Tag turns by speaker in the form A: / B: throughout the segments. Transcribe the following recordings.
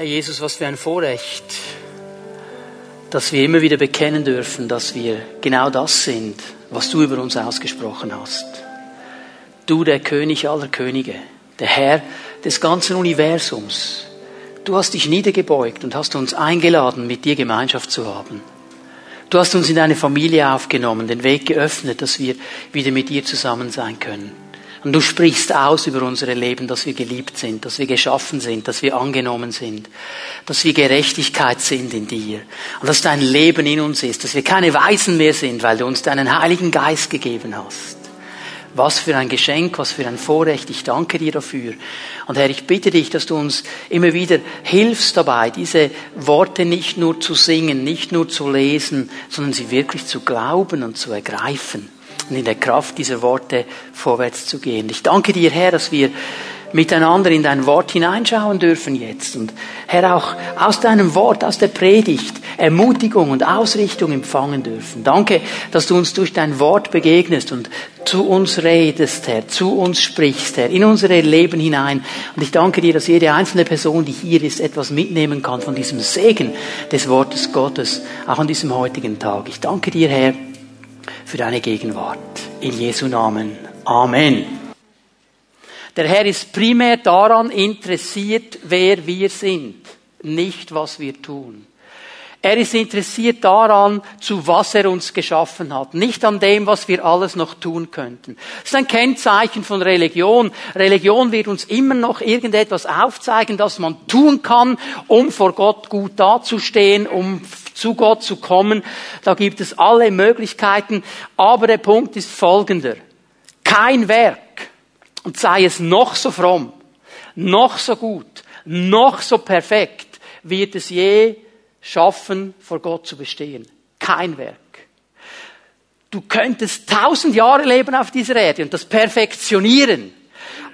A: Herr Jesus, was für ein Vorrecht, dass wir immer wieder bekennen dürfen, dass wir genau das sind, was du über uns ausgesprochen hast. Du, der König aller Könige, der Herr des ganzen Universums. Du hast dich niedergebeugt und hast uns eingeladen, mit dir Gemeinschaft zu haben. Du hast uns in deine Familie aufgenommen, den Weg geöffnet, dass wir wieder mit dir zusammen sein können. Und du sprichst aus über unsere Leben, dass wir geliebt sind, dass wir geschaffen sind, dass wir angenommen sind, dass wir Gerechtigkeit sind in dir und dass dein Leben in uns ist, dass wir keine Weisen mehr sind, weil du uns deinen Heiligen Geist gegeben hast. Was für ein Geschenk, was für ein Vorrecht. Ich danke dir dafür. Und Herr, ich bitte dich, dass du uns immer wieder hilfst dabei, diese Worte nicht nur zu singen, nicht nur zu lesen, sondern sie wirklich zu glauben und zu ergreifen und in der Kraft dieser Worte vorwärts zu gehen. Ich danke dir, Herr, dass wir miteinander in dein Wort hineinschauen dürfen jetzt. Und Herr, auch aus deinem Wort, aus der Predigt, Ermutigung und Ausrichtung empfangen dürfen. Danke, dass du uns durch dein Wort begegnest und zu uns redest, Herr, zu uns sprichst, Herr, in unser Leben hinein. Und ich danke dir, dass jede einzelne Person, die hier ist, etwas mitnehmen kann von diesem Segen des Wortes Gottes, auch an diesem heutigen Tag. Ich danke dir, Herr, für deine Gegenwart. In Jesu Namen. Amen. Der Herr ist primär daran interessiert, wer wir sind, nicht was wir tun. Er ist interessiert daran, zu was er uns geschaffen hat, nicht an dem, was wir alles noch tun könnten. Das ist ein Kennzeichen von Religion. Religion wird uns immer noch irgendetwas aufzeigen, das man tun kann, um vor Gott gut dazustehen, um zu Gott zu kommen. Da gibt es alle Möglichkeiten. Aber der Punkt ist folgender. Kein Werk, und sei es noch so fromm, noch so gut, noch so perfekt, wird es je schaffen, vor Gott zu bestehen. Kein Werk. Du könntest tausend Jahre leben auf dieser Erde und das perfektionieren.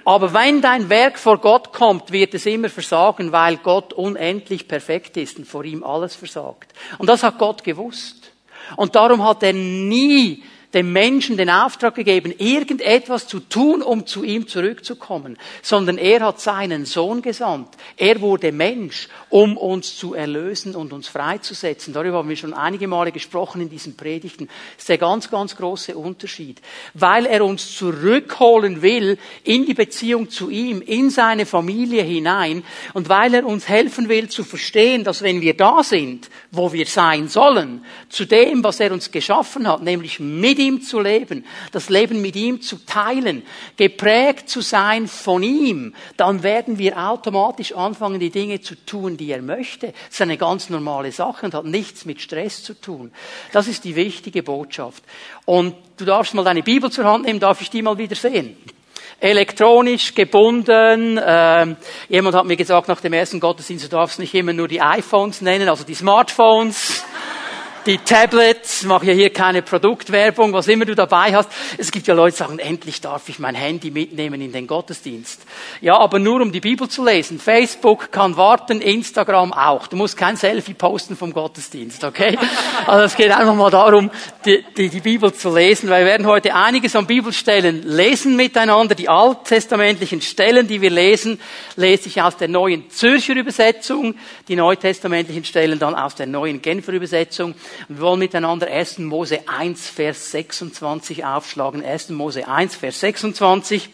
A: Aber wenn dein Werk vor Gott kommt, wird es immer versagen, weil Gott unendlich perfekt ist und vor ihm alles versagt. Und das hat Gott gewusst. Und darum hat er nie dem Menschen den Auftrag gegeben, irgendetwas zu tun, um zu ihm zurückzukommen, sondern er hat seinen Sohn gesandt. Er wurde Mensch, um uns zu erlösen und uns freizusetzen. Darüber haben wir schon einige Male gesprochen in diesen Predigten. Das ist der ganz, ganz große Unterschied. Weil er uns zurückholen will in die Beziehung zu ihm, in seine Familie hinein und weil er uns helfen will zu verstehen, dass wenn wir da sind, wo wir sein sollen, zu dem, was er uns geschaffen hat, nämlich mit ihm zu leben, das Leben mit ihm zu teilen, geprägt zu sein von ihm, dann werden wir automatisch anfangen, die Dinge zu tun, die er möchte. Das ist eine ganz normale Sache und hat nichts mit Stress zu tun. Das ist die wichtige Botschaft. Und du darfst mal deine Bibel zur Hand nehmen, darf ich die mal wieder sehen? elektronisch gebunden. Ähm, jemand hat mir gesagt, nach dem ersten Gottesdienst, du darfst nicht immer nur die iPhones nennen, also die Smartphones die Tablets, mache ja hier keine Produktwerbung, was immer du dabei hast. Es gibt ja Leute, die sagen, endlich darf ich mein Handy mitnehmen in den Gottesdienst. Ja, aber nur um die Bibel zu lesen. Facebook kann warten, Instagram auch. Du musst kein Selfie posten vom Gottesdienst, okay? Also es geht einfach mal darum, die, die, die Bibel zu lesen, weil wir werden heute einiges an Bibelstellen lesen miteinander. Die alttestamentlichen Stellen, die wir lesen, lese ich aus der neuen Zürcher Übersetzung, die neutestamentlichen Stellen dann aus der neuen Genfer Übersetzung. Wir wollen miteinander 1. Mose 1, Vers 26 aufschlagen. 1. Mose 1, Vers 26.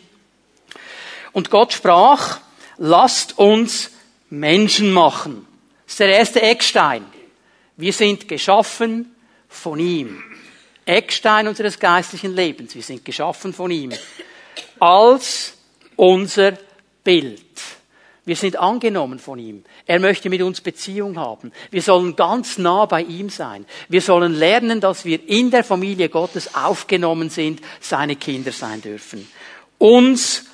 A: Und Gott sprach, lasst uns Menschen machen. Das ist der erste Eckstein. Wir sind geschaffen von ihm. Eckstein unseres geistlichen Lebens. Wir sind geschaffen von ihm. Als unser Bild. Wir sind angenommen von ihm. Er möchte mit uns Beziehung haben. Wir sollen ganz nah bei ihm sein. Wir sollen lernen, dass wir in der Familie Gottes aufgenommen sind, seine Kinder sein dürfen. Uns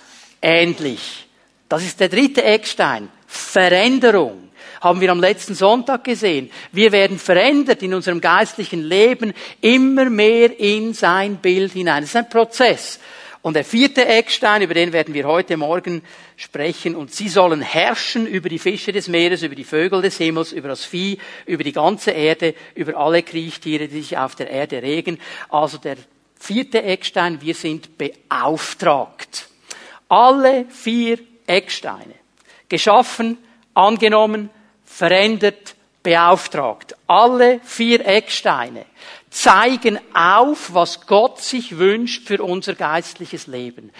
A: ähnlich. Das ist der dritte Eckstein. Veränderung. Haben wir am letzten Sonntag gesehen. Wir werden verändert in unserem geistlichen Leben immer mehr in sein Bild hinein. Das ist ein Prozess. Und der vierte Eckstein, über den werden wir heute Morgen sprechen, und sie sollen herrschen über die Fische des Meeres, über die Vögel des Himmels, über das Vieh, über die ganze Erde, über alle Kriechtiere, die sich auf der Erde regen. Also der vierte Eckstein, wir sind beauftragt. Alle vier Ecksteine. Geschaffen, angenommen, verändert, beauftragt. Alle vier Ecksteine zeigen auf, was Gott sich wünscht für unser geistliches Leben.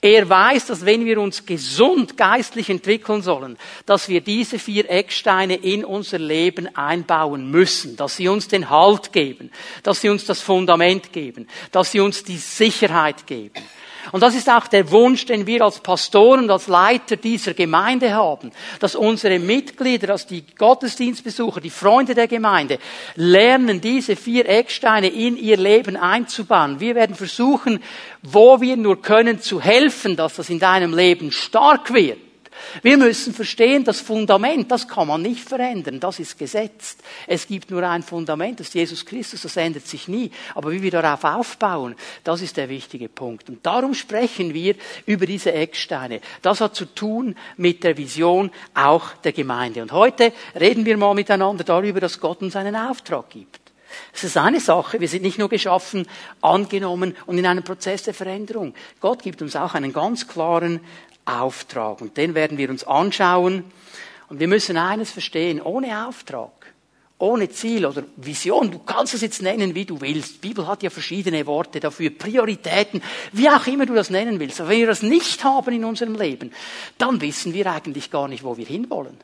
A: Er weiß, dass wenn wir uns gesund geistlich entwickeln sollen, dass wir diese vier Ecksteine in unser Leben einbauen müssen, dass sie uns den Halt geben, dass sie uns das Fundament geben, dass sie uns die Sicherheit geben. Und das ist auch der Wunsch, den wir als Pastoren und als Leiter dieser Gemeinde haben, dass unsere Mitglieder, dass die Gottesdienstbesucher, die Freunde der Gemeinde lernen, diese vier Ecksteine in ihr Leben einzubauen. Wir werden versuchen, wo wir nur können, zu helfen, dass das in deinem Leben stark wird. Wir müssen verstehen, das Fundament, das kann man nicht verändern, das ist gesetzt. Es gibt nur ein Fundament, das ist Jesus Christus, das ändert sich nie. Aber wie wir darauf aufbauen, das ist der wichtige Punkt. Und darum sprechen wir über diese Ecksteine. Das hat zu tun mit der Vision auch der Gemeinde. Und heute reden wir mal miteinander darüber, dass Gott uns einen Auftrag gibt. Es ist eine Sache, wir sind nicht nur geschaffen, angenommen und in einem Prozess der Veränderung. Gott gibt uns auch einen ganz klaren Auftrag. Und den werden wir uns anschauen. Und wir müssen eines verstehen, ohne Auftrag, ohne Ziel oder Vision, du kannst es jetzt nennen, wie du willst. Die Bibel hat ja verschiedene Worte dafür, Prioritäten, wie auch immer du das nennen willst. Aber wenn wir das nicht haben in unserem Leben, dann wissen wir eigentlich gar nicht, wo wir hinwollen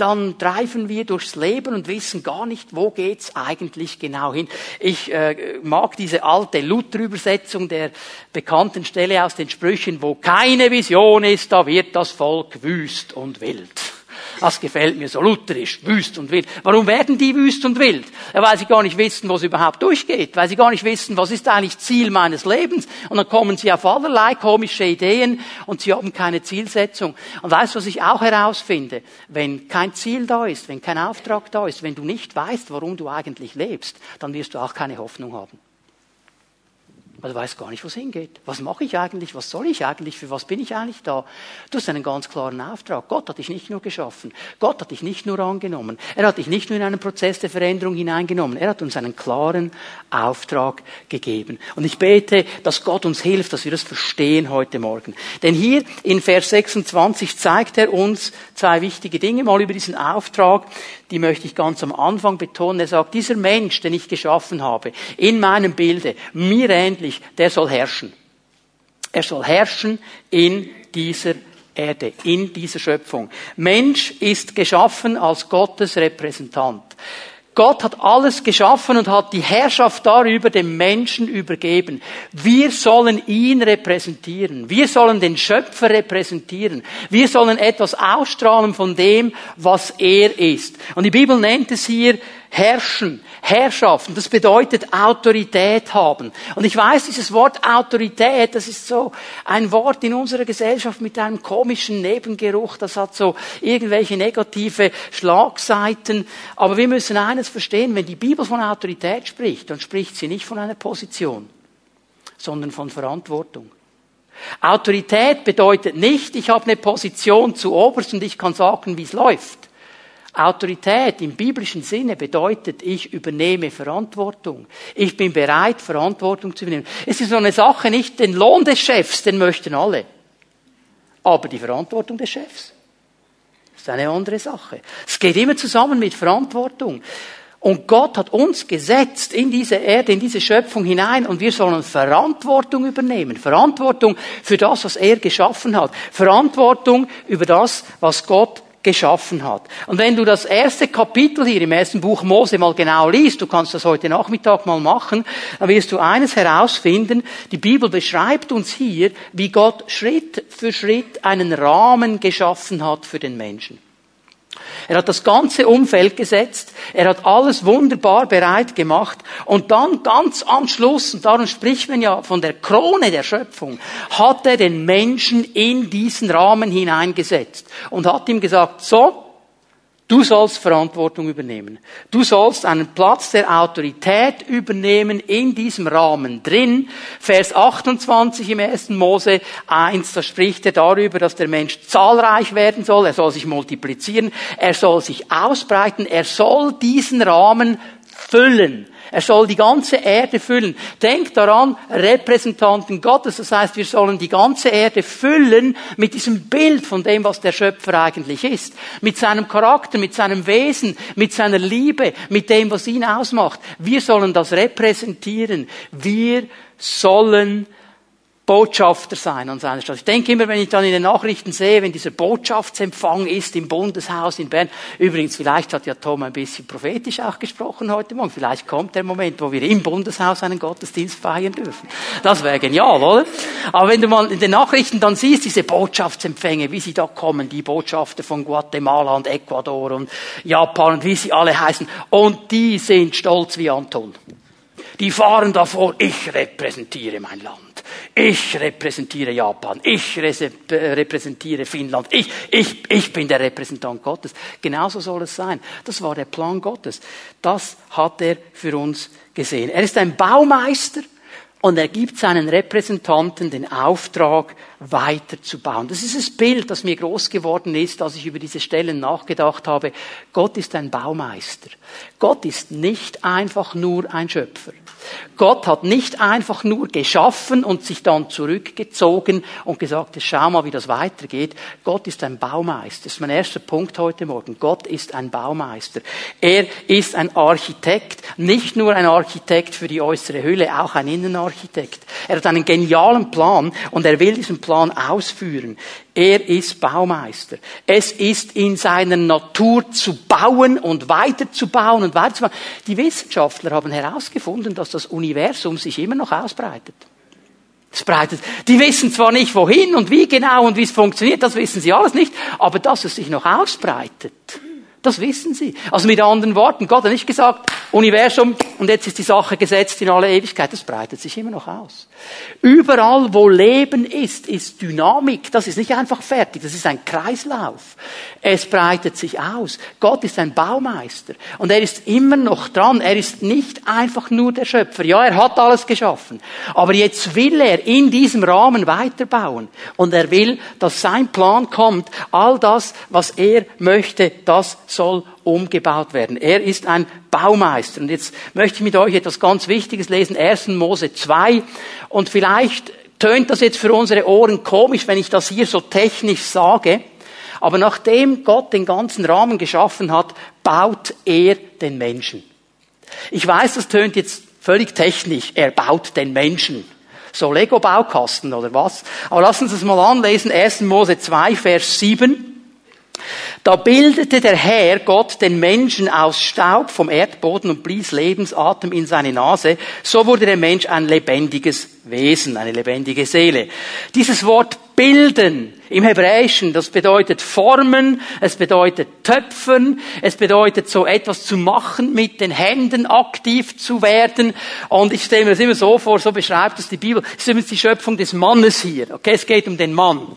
A: dann treiben wir durchs Leben und wissen gar nicht, wo geht's eigentlich genau hin. Ich äh, mag diese alte Luther-Übersetzung der bekannten Stelle aus den Sprüchen, wo keine Vision ist, da wird das Volk wüst und wild. Das gefällt mir so lutherisch, wüst und wild. Warum werden die wüst und wild? Weil sie gar nicht wissen, wo es überhaupt durchgeht, weil sie gar nicht wissen, was ist eigentlich Ziel meines Lebens. Und dann kommen sie auf allerlei komische Ideen und sie haben keine Zielsetzung. Und weißt du, was ich auch herausfinde? Wenn kein Ziel da ist, wenn kein Auftrag da ist, wenn du nicht weißt, warum du eigentlich lebst, dann wirst du auch keine Hoffnung haben. Du weißt gar nicht, wo es hingeht. Was mache ich eigentlich? Was soll ich eigentlich? Für was bin ich eigentlich da? Du hast einen ganz klaren Auftrag. Gott hat dich nicht nur geschaffen. Gott hat dich nicht nur angenommen. Er hat dich nicht nur in einen Prozess der Veränderung hineingenommen. Er hat uns einen klaren Auftrag gegeben. Und ich bete, dass Gott uns hilft, dass wir das verstehen heute Morgen. Denn hier in Vers 26 zeigt er uns zwei wichtige Dinge mal über diesen Auftrag. Die möchte ich ganz am Anfang betonen. Er sagt, dieser Mensch, den ich geschaffen habe, in meinem Bilde, mir ähnlich, nämlich der soll herrschen. Er soll herrschen in dieser Erde, in dieser Schöpfung. Mensch ist geschaffen als Gottes Repräsentant. Gott hat alles geschaffen und hat die Herrschaft darüber dem Menschen übergeben. Wir sollen ihn repräsentieren. Wir sollen den Schöpfer repräsentieren. Wir sollen etwas ausstrahlen von dem, was er ist. Und die Bibel nennt es hier herrschen, Herrschaften. Das bedeutet Autorität haben. Und ich weiß, dieses Wort Autorität, das ist so ein Wort in unserer Gesellschaft mit einem komischen Nebengeruch. Das hat so irgendwelche negative Schlagseiten. Aber wir müssen eines verstehen, wenn die Bibel von Autorität spricht, dann spricht sie nicht von einer Position, sondern von Verantwortung. Autorität bedeutet nicht, ich habe eine Position zu oberst und ich kann sagen, wie es läuft. Autorität im biblischen Sinne bedeutet, ich übernehme Verantwortung. Ich bin bereit, Verantwortung zu übernehmen. Es ist so eine Sache, nicht den Lohn des Chefs, den möchten alle. Aber die Verantwortung des Chefs ist eine andere Sache. Es geht immer zusammen mit Verantwortung. Und Gott hat uns gesetzt in diese Erde, in diese Schöpfung hinein und wir sollen Verantwortung übernehmen. Verantwortung für das, was er geschaffen hat. Verantwortung über das, was Gott geschaffen hat. Und wenn du das erste Kapitel hier im ersten Buch Mose mal genau liest, du kannst das heute Nachmittag mal machen, dann wirst du eines herausfinden, die Bibel beschreibt uns hier, wie Gott Schritt für Schritt einen Rahmen geschaffen hat für den Menschen. Er hat das ganze Umfeld gesetzt, er hat alles wunderbar bereit gemacht. Und dann ganz am Schluss, und darum spricht man ja von der Krone der Schöpfung, hat er den Menschen in diesen Rahmen hineingesetzt und hat ihm gesagt, so, Du sollst Verantwortung übernehmen. Du sollst einen Platz der Autorität übernehmen in diesem Rahmen drin. Vers 28 im 1. Mose 1, da spricht er darüber, dass der Mensch zahlreich werden soll, er soll sich multiplizieren, er soll sich ausbreiten, er soll diesen Rahmen füllen. Er soll die ganze Erde füllen. Denkt daran, Repräsentanten Gottes. Das heißt, wir sollen die ganze Erde füllen mit diesem Bild von dem, was der Schöpfer eigentlich ist. Mit seinem Charakter, mit seinem Wesen, mit seiner Liebe, mit dem, was ihn ausmacht. Wir sollen das repräsentieren. Wir sollen Botschafter sein an seiner Stadt. Ich denke immer, wenn ich dann in den Nachrichten sehe, wenn dieser Botschaftsempfang ist im Bundeshaus in Bern. Übrigens, vielleicht hat ja Tom ein bisschen prophetisch auch gesprochen heute Morgen. Vielleicht kommt der Moment, wo wir im Bundeshaus einen Gottesdienst feiern dürfen. Das wäre genial, oder? Aber wenn du mal in den Nachrichten dann siehst, diese Botschaftsempfänge, wie sie da kommen, die Botschafter von Guatemala und Ecuador und Japan und wie sie alle heißen, und die sind stolz wie Anton. Die fahren davor, ich repräsentiere mein Land. Ich repräsentiere Japan. Ich repräsentiere Finnland. Ich, ich, ich bin der Repräsentant Gottes. Genauso soll es sein. Das war der Plan Gottes. Das hat er für uns gesehen. Er ist ein Baumeister und er gibt seinen Repräsentanten den Auftrag, weiterzubauen. Das ist das Bild, das mir groß geworden ist, als ich über diese Stellen nachgedacht habe. Gott ist ein Baumeister. Gott ist nicht einfach nur ein Schöpfer. Gott hat nicht einfach nur geschaffen und sich dann zurückgezogen und gesagt, schau mal, wie das weitergeht. Gott ist ein Baumeister. Das ist mein erster Punkt heute Morgen. Gott ist ein Baumeister. Er ist ein Architekt, nicht nur ein Architekt für die äußere Hülle, auch ein Innenarchitekt. Er hat einen genialen Plan und er will diesen Plan ausführen. Er ist Baumeister. Es ist in seiner Natur zu bauen und weiterzubauen und weiterzubauen. Die Wissenschaftler haben herausgefunden, dass das Universum sich immer noch ausbreitet. Es breitet. Die wissen zwar nicht wohin und wie genau und wie es funktioniert, das wissen sie alles nicht, aber dass es sich noch ausbreitet. Das wissen sie. Also mit anderen Worten, Gott hat nicht gesagt, Universum, und jetzt ist die Sache gesetzt in alle Ewigkeit. Das breitet sich immer noch aus. Überall, wo Leben ist, ist Dynamik. Das ist nicht einfach fertig. Das ist ein Kreislauf. Es breitet sich aus. Gott ist ein Baumeister. Und er ist immer noch dran. Er ist nicht einfach nur der Schöpfer. Ja, er hat alles geschaffen. Aber jetzt will er in diesem Rahmen weiterbauen. Und er will, dass sein Plan kommt. All das, was er möchte, das soll umgebaut werden. Er ist ein Baumeister. Und jetzt möchte ich mit euch etwas ganz Wichtiges lesen. 1. Mose 2. Und vielleicht tönt das jetzt für unsere Ohren komisch, wenn ich das hier so technisch sage. Aber nachdem Gott den ganzen Rahmen geschaffen hat, baut er den Menschen. Ich weiß, das tönt jetzt völlig technisch. Er baut den Menschen. So Lego-Baukasten oder was? Aber lassen Sie es mal anlesen. 1. Mose 2, Vers 7. Da bildete der Herr Gott den Menschen aus Staub vom Erdboden und blies Lebensatem in seine Nase. So wurde der Mensch ein lebendiges Wesen, eine lebendige Seele. Dieses Wort bilden im Hebräischen, das bedeutet formen, es bedeutet töpfern, es bedeutet so etwas zu machen, mit den Händen aktiv zu werden. Und ich stelle mir das immer so vor, so beschreibt es die Bibel. Es ist übrigens die Schöpfung des Mannes hier. Okay, es geht um den Mann.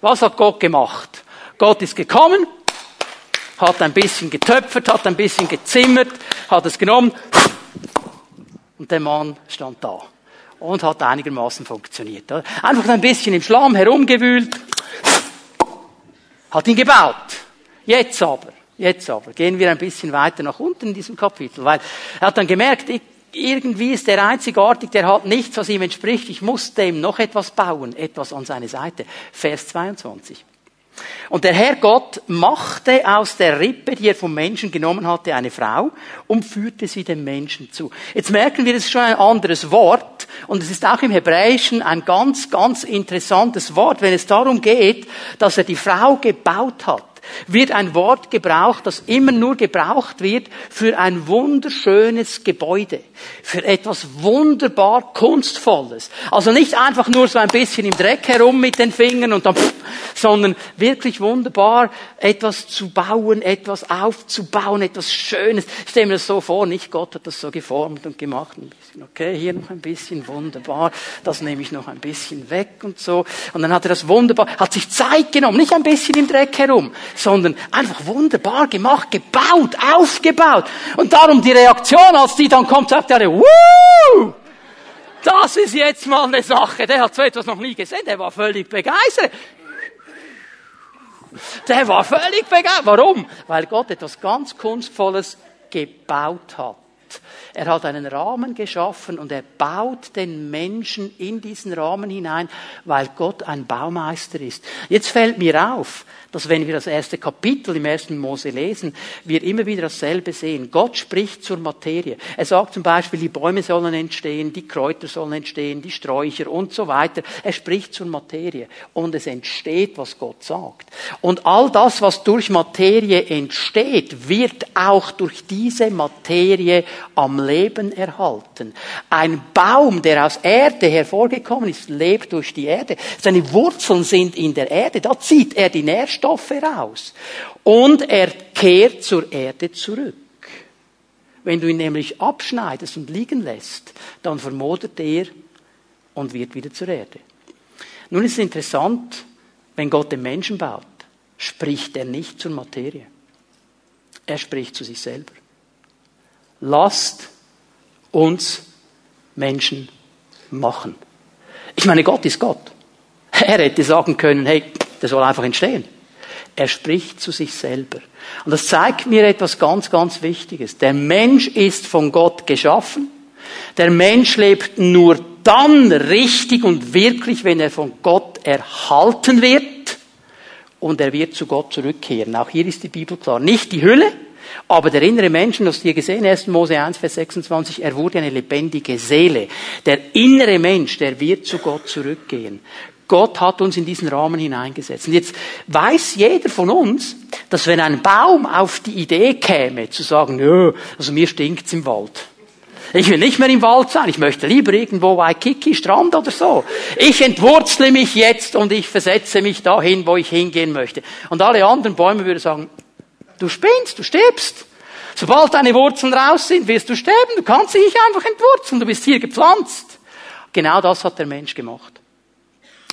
A: Was hat Gott gemacht? Gott ist gekommen, hat ein bisschen getöpfert, hat ein bisschen gezimmert, hat es genommen und der Mann stand da und hat einigermaßen funktioniert. Einfach ein bisschen im Schlamm herumgewühlt, hat ihn gebaut. Jetzt aber, jetzt aber, gehen wir ein bisschen weiter nach unten in diesem Kapitel, weil er hat dann gemerkt, ich, irgendwie ist der einzigartig, der hat nichts, was ihm entspricht. Ich muss dem noch etwas bauen, etwas an seine Seite. Vers 22. Und der Herr Gott machte aus der Rippe, die er vom Menschen genommen hatte, eine Frau und führte sie dem Menschen zu. Jetzt merken wir, das ist schon ein anderes Wort und es ist auch im Hebräischen ein ganz, ganz interessantes Wort, wenn es darum geht, dass er die Frau gebaut hat wird ein Wort gebraucht, das immer nur gebraucht wird für ein wunderschönes Gebäude, für etwas wunderbar Kunstvolles. Also nicht einfach nur so ein bisschen im Dreck herum mit den Fingern und dann, pff, sondern wirklich wunderbar etwas zu bauen, etwas aufzubauen, etwas Schönes. Ich stelle mir das so vor, nicht Gott hat das so geformt und gemacht ein bisschen. Okay, hier noch ein bisschen wunderbar, das nehme ich noch ein bisschen weg und so. Und dann hat er das wunderbar, hat sich Zeit genommen, nicht ein bisschen im Dreck herum, sondern einfach wunderbar gemacht, gebaut, aufgebaut. Und darum die Reaktion, als die dann kommt, sagt er, Wuh! Das ist jetzt mal eine Sache. Der hat so etwas noch nie gesehen, der war völlig begeistert. Der war völlig begeistert. Warum? Weil Gott etwas ganz Kunstvolles gebaut hat. Er hat einen Rahmen geschaffen und er baut den Menschen in diesen Rahmen hinein, weil Gott ein Baumeister ist. Jetzt fällt mir auf, dass wenn wir das erste Kapitel im ersten Mose lesen, wir immer wieder dasselbe sehen. Gott spricht zur Materie. Er sagt zum Beispiel, die Bäume sollen entstehen, die Kräuter sollen entstehen, die Sträucher und so weiter. Er spricht zur Materie und es entsteht, was Gott sagt. Und all das, was durch Materie entsteht, wird auch durch diese Materie am Leben erhalten. Ein Baum, der aus Erde hervorgekommen ist, lebt durch die Erde. Seine Wurzeln sind in der Erde. Da zieht er die Nährstoffe raus. Und er kehrt zur Erde zurück. Wenn du ihn nämlich abschneidest und liegen lässt, dann vermodert er und wird wieder zur Erde. Nun ist es interessant, wenn Gott den Menschen baut, spricht er nicht zur Materie. Er spricht zu sich selber. Lasst uns Menschen machen. Ich meine, Gott ist Gott. Er hätte sagen können, hey, der soll einfach entstehen. Er spricht zu sich selber. Und das zeigt mir etwas ganz, ganz Wichtiges. Der Mensch ist von Gott geschaffen. Der Mensch lebt nur dann richtig und wirklich, wenn er von Gott erhalten wird. Und er wird zu Gott zurückkehren. Auch hier ist die Bibel klar. Nicht die Hülle, aber der innere Mensch, das hier gesehen, 1. Mose 1, Vers 26, er wurde eine lebendige Seele. Der innere Mensch, der wird zu Gott zurückgehen. Gott hat uns in diesen Rahmen hineingesetzt. Und jetzt weiß jeder von uns, dass wenn ein Baum auf die Idee käme, zu sagen, nö, also mir stinkt's im Wald. Ich will nicht mehr im Wald sein, ich möchte lieber irgendwo Waikiki, Strand oder so. Ich entwurzle mich jetzt und ich versetze mich dahin, wo ich hingehen möchte. Und alle anderen Bäume würden sagen, du spinnst, du stirbst. Sobald deine Wurzeln raus sind, wirst du sterben. Du kannst dich nicht einfach entwurzeln, du bist hier gepflanzt. Genau das hat der Mensch gemacht.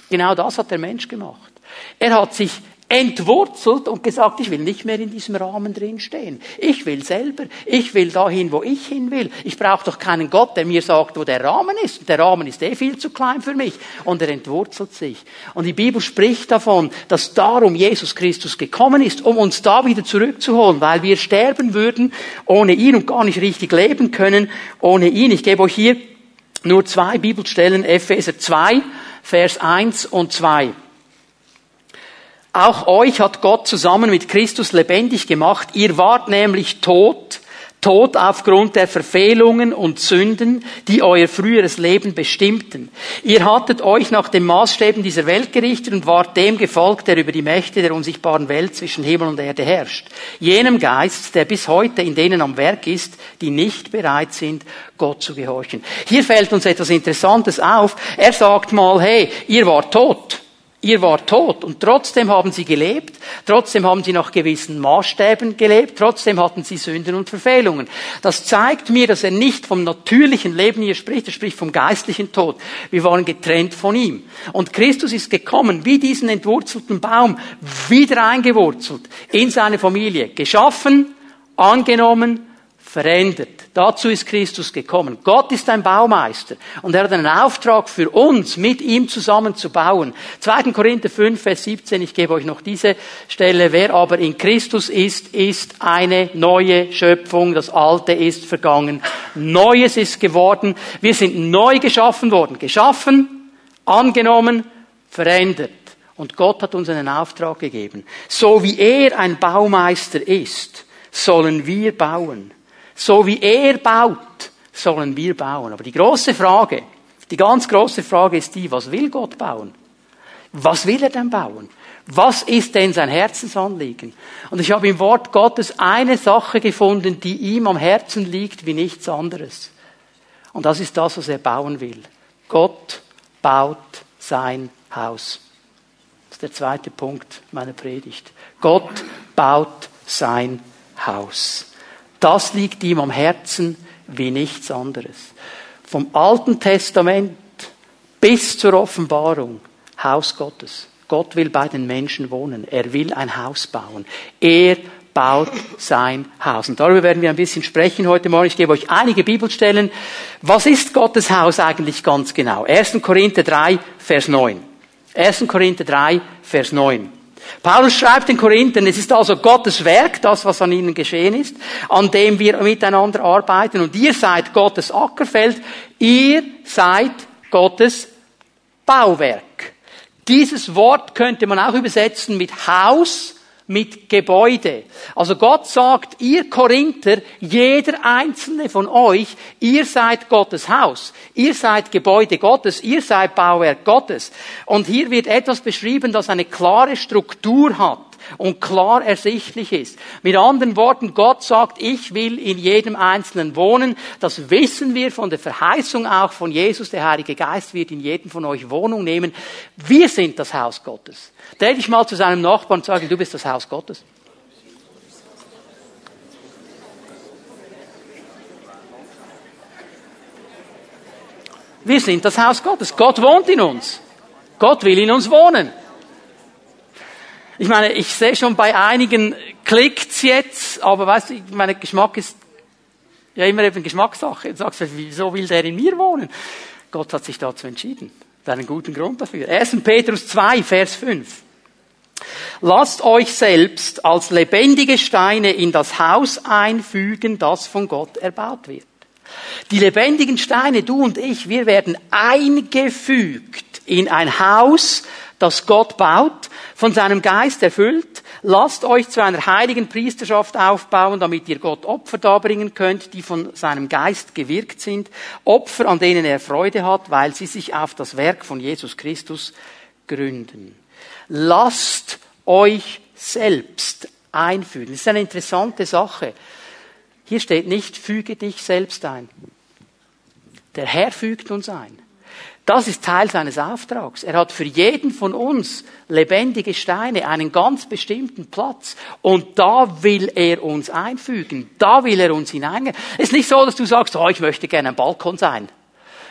A: Genau das hat der Mensch gemacht. Er hat sich entwurzelt und gesagt, ich will nicht mehr in diesem Rahmen drin stehen. Ich will selber. Ich will dahin, wo ich hin will. Ich brauche doch keinen Gott, der mir sagt, wo der Rahmen ist. Der Rahmen ist eh viel zu klein für mich. Und er entwurzelt sich. Und die Bibel spricht davon, dass darum Jesus Christus gekommen ist, um uns da wieder zurückzuholen, weil wir sterben würden ohne ihn und gar nicht richtig leben können ohne ihn. Ich gebe euch hier nur zwei Bibelstellen, Epheser 2, Vers 1 und 2. Auch euch hat Gott zusammen mit Christus lebendig gemacht. Ihr wart nämlich tot, tot aufgrund der Verfehlungen und Sünden, die euer früheres Leben bestimmten. Ihr hattet euch nach den Maßstäben dieser Welt gerichtet und wart dem gefolgt, der über die Mächte der unsichtbaren Welt zwischen Himmel und Erde herrscht. Jenem Geist, der bis heute in denen am Werk ist, die nicht bereit sind, Gott zu gehorchen. Hier fällt uns etwas Interessantes auf. Er sagt mal, hey, ihr wart tot. Ihr wart tot und trotzdem haben sie gelebt, trotzdem haben sie nach gewissen Maßstäben gelebt, trotzdem hatten sie Sünden und Verfehlungen. Das zeigt mir, dass er nicht vom natürlichen Leben hier spricht, er spricht vom geistlichen Tod. Wir waren getrennt von ihm. Und Christus ist gekommen, wie diesen entwurzelten Baum, wieder eingewurzelt in seine Familie, geschaffen, angenommen, verändert. Dazu ist Christus gekommen. Gott ist ein Baumeister und er hat einen Auftrag für uns, mit ihm zusammen zu bauen. 2. Korinther 5, Vers 17, ich gebe euch noch diese Stelle. Wer aber in Christus ist, ist eine neue Schöpfung. Das Alte ist vergangen. Neues ist geworden. Wir sind neu geschaffen worden. Geschaffen, angenommen, verändert. Und Gott hat uns einen Auftrag gegeben. So wie er ein Baumeister ist, sollen wir bauen. So wie er baut, sollen wir bauen. Aber die große Frage, die ganz große Frage ist die, was will Gott bauen? Was will er denn bauen? Was ist denn sein Herzensanliegen? Und ich habe im Wort Gottes eine Sache gefunden, die ihm am Herzen liegt wie nichts anderes. Und das ist das, was er bauen will. Gott baut sein Haus. Das ist der zweite Punkt meiner Predigt. Gott baut sein Haus. Das liegt ihm am Herzen wie nichts anderes. Vom Alten Testament bis zur Offenbarung, Haus Gottes. Gott will bei den Menschen wohnen. Er will ein Haus bauen. Er baut sein Haus. Und darüber werden wir ein bisschen sprechen heute Morgen. Ich gebe euch einige Bibelstellen. Was ist Gottes Haus eigentlich ganz genau? 1. Korinther 3, Vers 9. 1. Korinther 3, Vers 9. Paulus schreibt den Korinthern, es ist also Gottes Werk, das, was an ihnen geschehen ist, an dem wir miteinander arbeiten. Und ihr seid Gottes Ackerfeld, ihr seid Gottes Bauwerk. Dieses Wort könnte man auch übersetzen mit Haus, mit Gebäude. Also Gott sagt, ihr Korinther, jeder einzelne von euch, ihr seid Gottes Haus, ihr seid Gebäude Gottes, ihr seid Bauwerk Gottes. Und hier wird etwas beschrieben, das eine klare Struktur hat und klar ersichtlich ist. Mit anderen Worten, Gott sagt, ich will in jedem Einzelnen wohnen. Das wissen wir von der Verheißung auch von Jesus. Der Heilige Geist wird in jedem von euch Wohnung nehmen. Wir sind das Haus Gottes. Dreh dich mal zu seinem Nachbarn und sage, du bist das Haus Gottes. Wir sind das Haus Gottes. Gott wohnt in uns. Gott will in uns wohnen. Ich meine, ich sehe schon bei einigen klickt's jetzt, aber weißt du, mein Geschmack ist ja immer eben Geschmackssache. Du sagst, wieso will der in mir wohnen? Gott hat sich dazu entschieden. Da einen guten Grund dafür. 1. Petrus 2, Vers 5. Lasst euch selbst als lebendige Steine in das Haus einfügen, das von Gott erbaut wird. Die lebendigen Steine, du und ich, wir werden eingefügt in ein Haus, das Gott baut, von seinem Geist erfüllt. Lasst euch zu einer heiligen Priesterschaft aufbauen, damit ihr Gott Opfer darbringen könnt, die von seinem Geist gewirkt sind. Opfer, an denen er Freude hat, weil sie sich auf das Werk von Jesus Christus gründen. Lasst euch selbst einfügen. Das ist eine interessante Sache. Hier steht nicht, füge dich selbst ein. Der Herr fügt uns ein. Das ist Teil seines Auftrags. Er hat für jeden von uns lebendige Steine einen ganz bestimmten Platz. Und da will er uns einfügen. Da will er uns hineingehen. Es ist nicht so, dass du sagst, oh, ich möchte gerne ein Balkon sein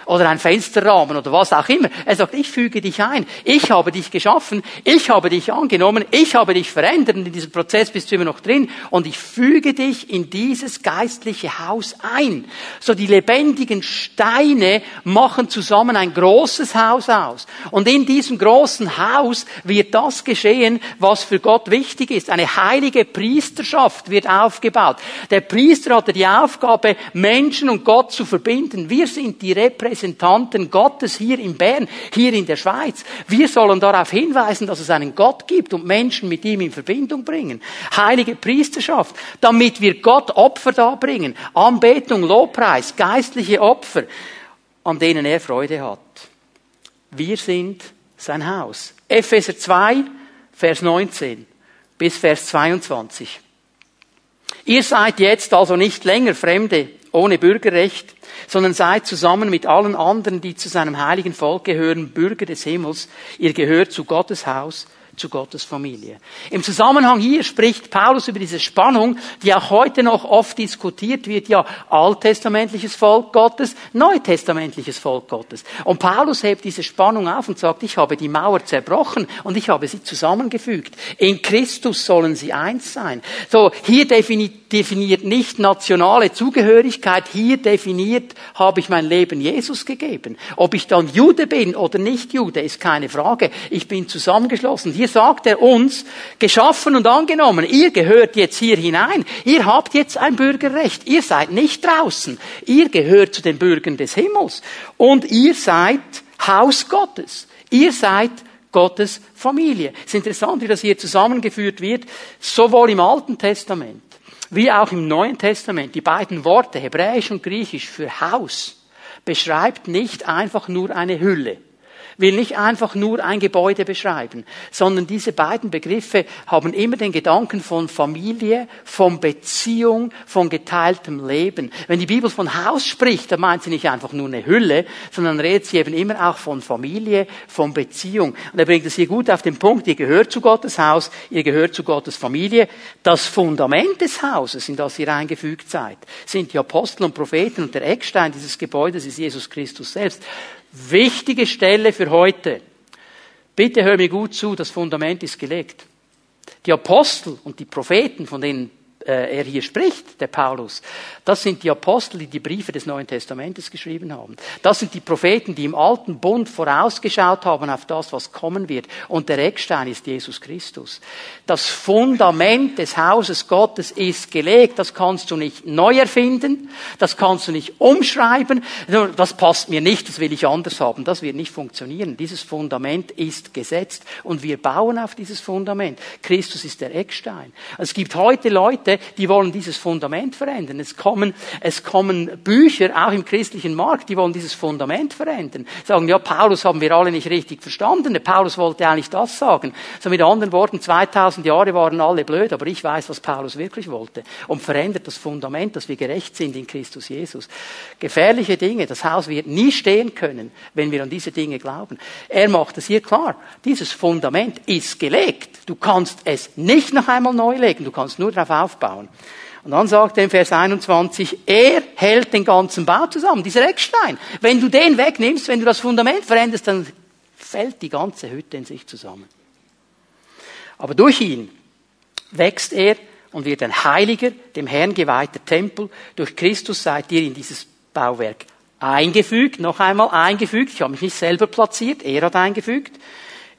A: oder ein Fensterrahmen oder was auch immer. Er sagt, ich füge dich ein. Ich habe dich geschaffen. Ich habe dich angenommen. Ich habe dich verändert. Und in diesem Prozess bist du immer noch drin. Und ich füge dich in dieses geistliche Haus ein. So die lebendigen Steine machen zusammen ein großes Haus aus. Und in diesem großen Haus wird das geschehen, was für Gott wichtig ist. Eine heilige Priesterschaft wird aufgebaut. Der Priester hatte die Aufgabe, Menschen und Gott zu verbinden. Wir sind die Repräsentanten Repräsentanten Gottes hier in Bern, hier in der Schweiz. Wir sollen darauf hinweisen, dass es einen Gott gibt und Menschen mit ihm in Verbindung bringen. Heilige Priesterschaft, damit wir Gott Opfer darbringen. Anbetung, Lobpreis, geistliche Opfer, an denen er Freude hat. Wir sind sein Haus. Epheser 2, Vers 19 bis Vers 22. Ihr seid jetzt also nicht länger Fremde ohne Bürgerrecht, sondern seid zusammen mit allen anderen, die zu seinem heiligen Volk gehören, Bürger des Himmels. Ihr gehört zu Gottes Haus zu Gottes Familie. Im Zusammenhang hier spricht Paulus über diese Spannung, die auch heute noch oft diskutiert wird, ja, alttestamentliches Volk Gottes, neutestamentliches Volk Gottes. Und Paulus hebt diese Spannung auf und sagt, ich habe die Mauer zerbrochen und ich habe sie zusammengefügt. In Christus sollen sie eins sein. So, hier definiert, nicht nationale Zugehörigkeit, hier definiert, habe ich mein Leben Jesus gegeben. Ob ich dann Jude bin oder nicht Jude, ist keine Frage. Ich bin zusammengeschlossen. Hier sagt er uns, geschaffen und angenommen, ihr gehört jetzt hier hinein, ihr habt jetzt ein Bürgerrecht, ihr seid nicht draußen, ihr gehört zu den Bürgern des Himmels. Und ihr seid Haus Gottes, ihr seid Gottes Familie. Es ist interessant, wie das hier zusammengeführt wird, sowohl im Alten Testament wie auch im Neuen Testament. Die beiden Worte, Hebräisch und Griechisch für Haus, beschreibt nicht einfach nur eine Hülle will nicht einfach nur ein Gebäude beschreiben, sondern diese beiden Begriffe haben immer den Gedanken von Familie, von Beziehung, von geteiltem Leben. Wenn die Bibel von Haus spricht, dann meint sie nicht einfach nur eine Hülle, sondern redet sie eben immer auch von Familie, von Beziehung. Und er bringt es hier gut auf den Punkt, ihr gehört zu Gottes Haus, ihr gehört zu Gottes Familie. Das Fundament des Hauses, in das ihr eingefügt seid, sind die Apostel und Propheten und der Eckstein dieses Gebäudes ist Jesus Christus selbst. Wichtige Stelle für heute. Bitte hör mir gut zu, das Fundament ist gelegt. Die Apostel und die Propheten, von denen äh, er hier spricht, der Paulus, das sind die Apostel, die die Briefe des Neuen Testamentes geschrieben haben. Das sind die Propheten, die im alten Bund vorausgeschaut haben auf das, was kommen wird. Und der Eckstein ist Jesus Christus. Das Fundament des Hauses Gottes ist gelegt. Das kannst du nicht neu erfinden. Das kannst du nicht umschreiben. Das passt mir nicht. Das will ich anders haben. Das wird nicht funktionieren. Dieses Fundament ist gesetzt. Und wir bauen auf dieses Fundament. Christus ist der Eckstein. Es gibt heute Leute, die wollen dieses Fundament verändern. Es kommen, es kommen Bücher, auch im christlichen Markt, die wollen dieses Fundament verändern. Sagen, ja, Paulus haben wir alle nicht richtig verstanden. Der Paulus wollte eigentlich das sagen. So mit anderen Worten, 2000 Jahre waren alle blöd, aber ich weiß, was Paulus wirklich wollte. Und verändert das Fundament, dass wir gerecht sind in Christus Jesus. Gefährliche Dinge. Das Haus wird nie stehen können, wenn wir an diese Dinge glauben. Er macht es hier klar. Dieses Fundament ist gelegt. Du kannst es nicht noch einmal neu legen. Du kannst nur darauf aufbauen aufbauen. Und dann sagt er im Vers 21, er hält den ganzen Bau zusammen, dieser Eckstein. Wenn du den wegnimmst, wenn du das Fundament veränderst, dann fällt die ganze Hütte in sich zusammen. Aber durch ihn wächst er und wird ein heiliger, dem Herrn geweihter Tempel. Durch Christus seid ihr in dieses Bauwerk eingefügt, noch einmal eingefügt. Ich habe mich nicht selber platziert, er hat eingefügt,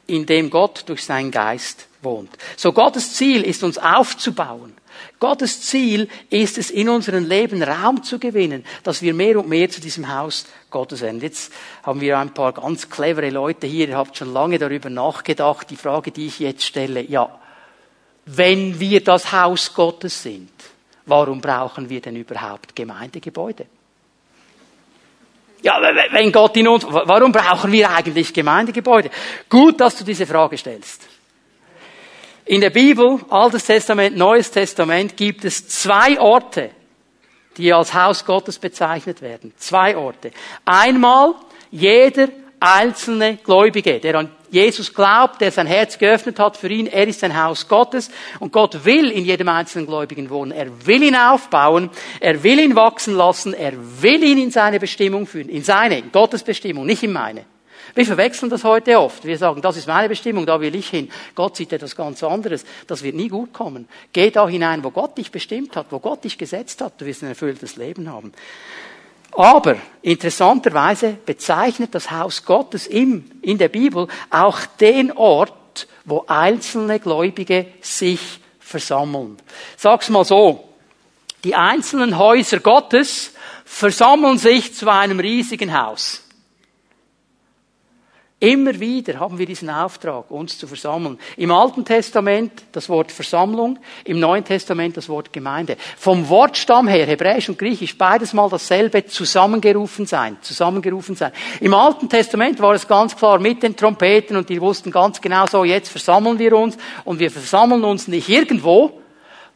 A: in dem Gott durch seinen Geist wohnt. So Gottes Ziel ist uns aufzubauen Gottes Ziel ist es, in unserem Leben Raum zu gewinnen, dass wir mehr und mehr zu diesem Haus Gottes werden. Jetzt haben wir ein paar ganz clevere Leute hier, ihr habt schon lange darüber nachgedacht. Die Frage, die ich jetzt stelle, ja, wenn wir das Haus Gottes sind, warum brauchen wir denn überhaupt Gemeindegebäude? Ja, wenn Gott in uns, warum brauchen wir eigentlich Gemeindegebäude? Gut, dass du diese Frage stellst. In der Bibel, Altes Testament, Neues Testament, gibt es zwei Orte, die als Haus Gottes bezeichnet werden. Zwei Orte. Einmal jeder einzelne Gläubige, der an Jesus glaubt, der sein Herz geöffnet hat für ihn, er ist ein Haus Gottes und Gott will in jedem einzelnen Gläubigen wohnen. Er will ihn aufbauen, er will ihn wachsen lassen, er will ihn in seine Bestimmung führen, in seine, in Gottes Bestimmung, nicht in meine. Wir verwechseln das heute oft. Wir sagen, das ist meine Bestimmung, da will ich hin. Gott sieht etwas ganz anderes. Das wird nie gut kommen. Geh da hinein, wo Gott dich bestimmt hat, wo Gott dich gesetzt hat. Du wirst ein erfülltes Leben haben. Aber interessanterweise bezeichnet das Haus Gottes im, in der Bibel auch den Ort, wo einzelne Gläubige sich versammeln. Sag's mal so. Die einzelnen Häuser Gottes versammeln sich zu einem riesigen Haus. Immer wieder haben wir diesen Auftrag, uns zu versammeln. Im Alten Testament das Wort Versammlung, im Neuen Testament das Wort Gemeinde. Vom Wortstamm her, Hebräisch und Griechisch, beides mal dasselbe, zusammengerufen sein, zusammengerufen sein. Im Alten Testament war es ganz klar mit den Trompeten und die wussten ganz genau so, jetzt versammeln wir uns und wir versammeln uns nicht irgendwo,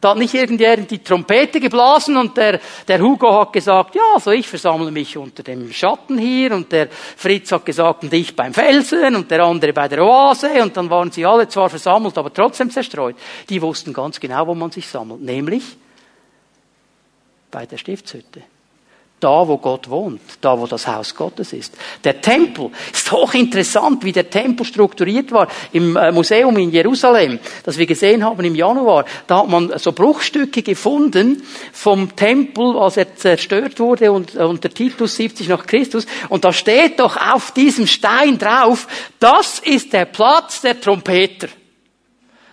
A: da hat nicht irgendjemand die Trompete geblasen und der, der Hugo hat gesagt, ja, also ich versammle mich unter dem Schatten hier und der Fritz hat gesagt, und ich beim Felsen und der andere bei der Oase und dann waren sie alle zwar versammelt, aber trotzdem zerstreut. Die wussten ganz genau, wo man sich sammelt, nämlich bei der Stiftshütte da, wo Gott wohnt, da, wo das Haus Gottes ist. Der Tempel ist hochinteressant, wie der Tempel strukturiert war. Im äh, Museum in Jerusalem, das wir gesehen haben im Januar, da hat man so Bruchstücke gefunden vom Tempel, als er zerstört wurde und, äh, unter Titus 70 nach Christus. Und da steht doch auf diesem Stein drauf, das ist der Platz der Trompeter.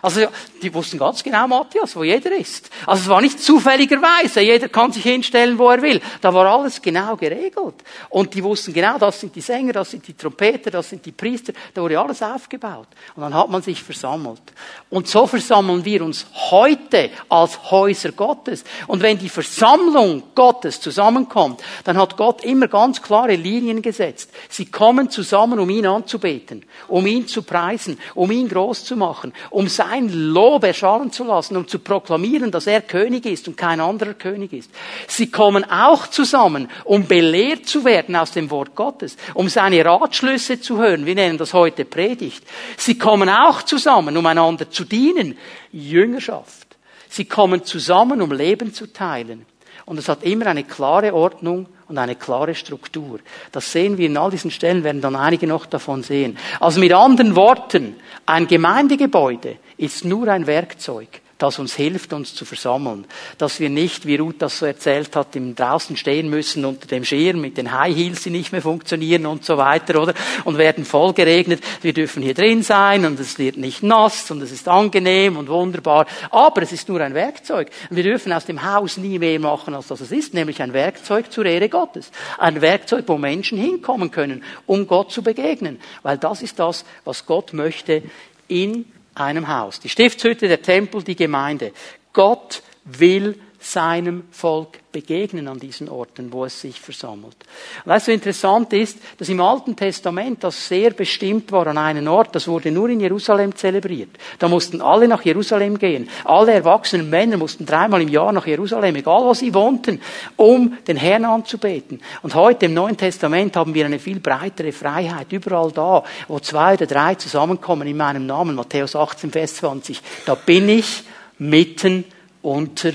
A: Also die wussten ganz genau, Matthias, wo jeder ist. Also es war nicht zufälligerweise, jeder kann sich hinstellen, wo er will. Da war alles genau geregelt. Und die wussten genau, das sind die Sänger, das sind die Trompeter, das sind die Priester. Da wurde alles aufgebaut. Und dann hat man sich versammelt. Und so versammeln wir uns heute als Häuser Gottes. Und wenn die Versammlung Gottes zusammenkommt, dann hat Gott immer ganz klare Linien gesetzt. Sie kommen zusammen, um ihn anzubeten, um ihn zu preisen, um ihn groß zu machen, um sein sein Lob erschallen zu lassen, um zu proklamieren, dass er König ist und kein anderer König ist. Sie kommen auch zusammen, um belehrt zu werden aus dem Wort Gottes, um seine Ratschlüsse zu hören. Wir nennen das heute Predigt. Sie kommen auch zusammen, um einander zu dienen. Jüngerschaft. Sie kommen zusammen, um Leben zu teilen. Und es hat immer eine klare Ordnung und eine klare Struktur. Das sehen wir in all diesen Stellen, werden dann einige noch davon sehen. Also mit anderen Worten, ein Gemeindegebäude ist nur ein Werkzeug das uns hilft, uns zu versammeln. Dass wir nicht, wie Ruth das so erzählt hat, im draußen stehen müssen unter dem Schirm mit den High Heels, die nicht mehr funktionieren und so weiter, oder? Und werden voll geregnet. Wir dürfen hier drin sein und es wird nicht nass und es ist angenehm und wunderbar. Aber es ist nur ein Werkzeug. Wir dürfen aus dem Haus nie mehr machen, als das es ist, nämlich ein Werkzeug zur Ehre Gottes. Ein Werkzeug, wo Menschen hinkommen können, um Gott zu begegnen. Weil das ist das, was Gott möchte in einem Haus. Die Stiftshütte, der Tempel, die Gemeinde. Gott will seinem Volk begegnen an diesen Orten, wo es sich versammelt. Und was so interessant ist, dass im Alten Testament das sehr bestimmt war an einen Ort, das wurde nur in Jerusalem zelebriert. Da mussten alle nach Jerusalem gehen. Alle erwachsenen Männer mussten dreimal im Jahr nach Jerusalem, egal wo sie wohnten, um den Herrn anzubeten. Und heute im Neuen Testament haben wir eine viel breitere Freiheit. Überall da, wo zwei oder drei zusammenkommen in meinem Namen, Matthäus 18, Vers 20, da bin ich mitten unter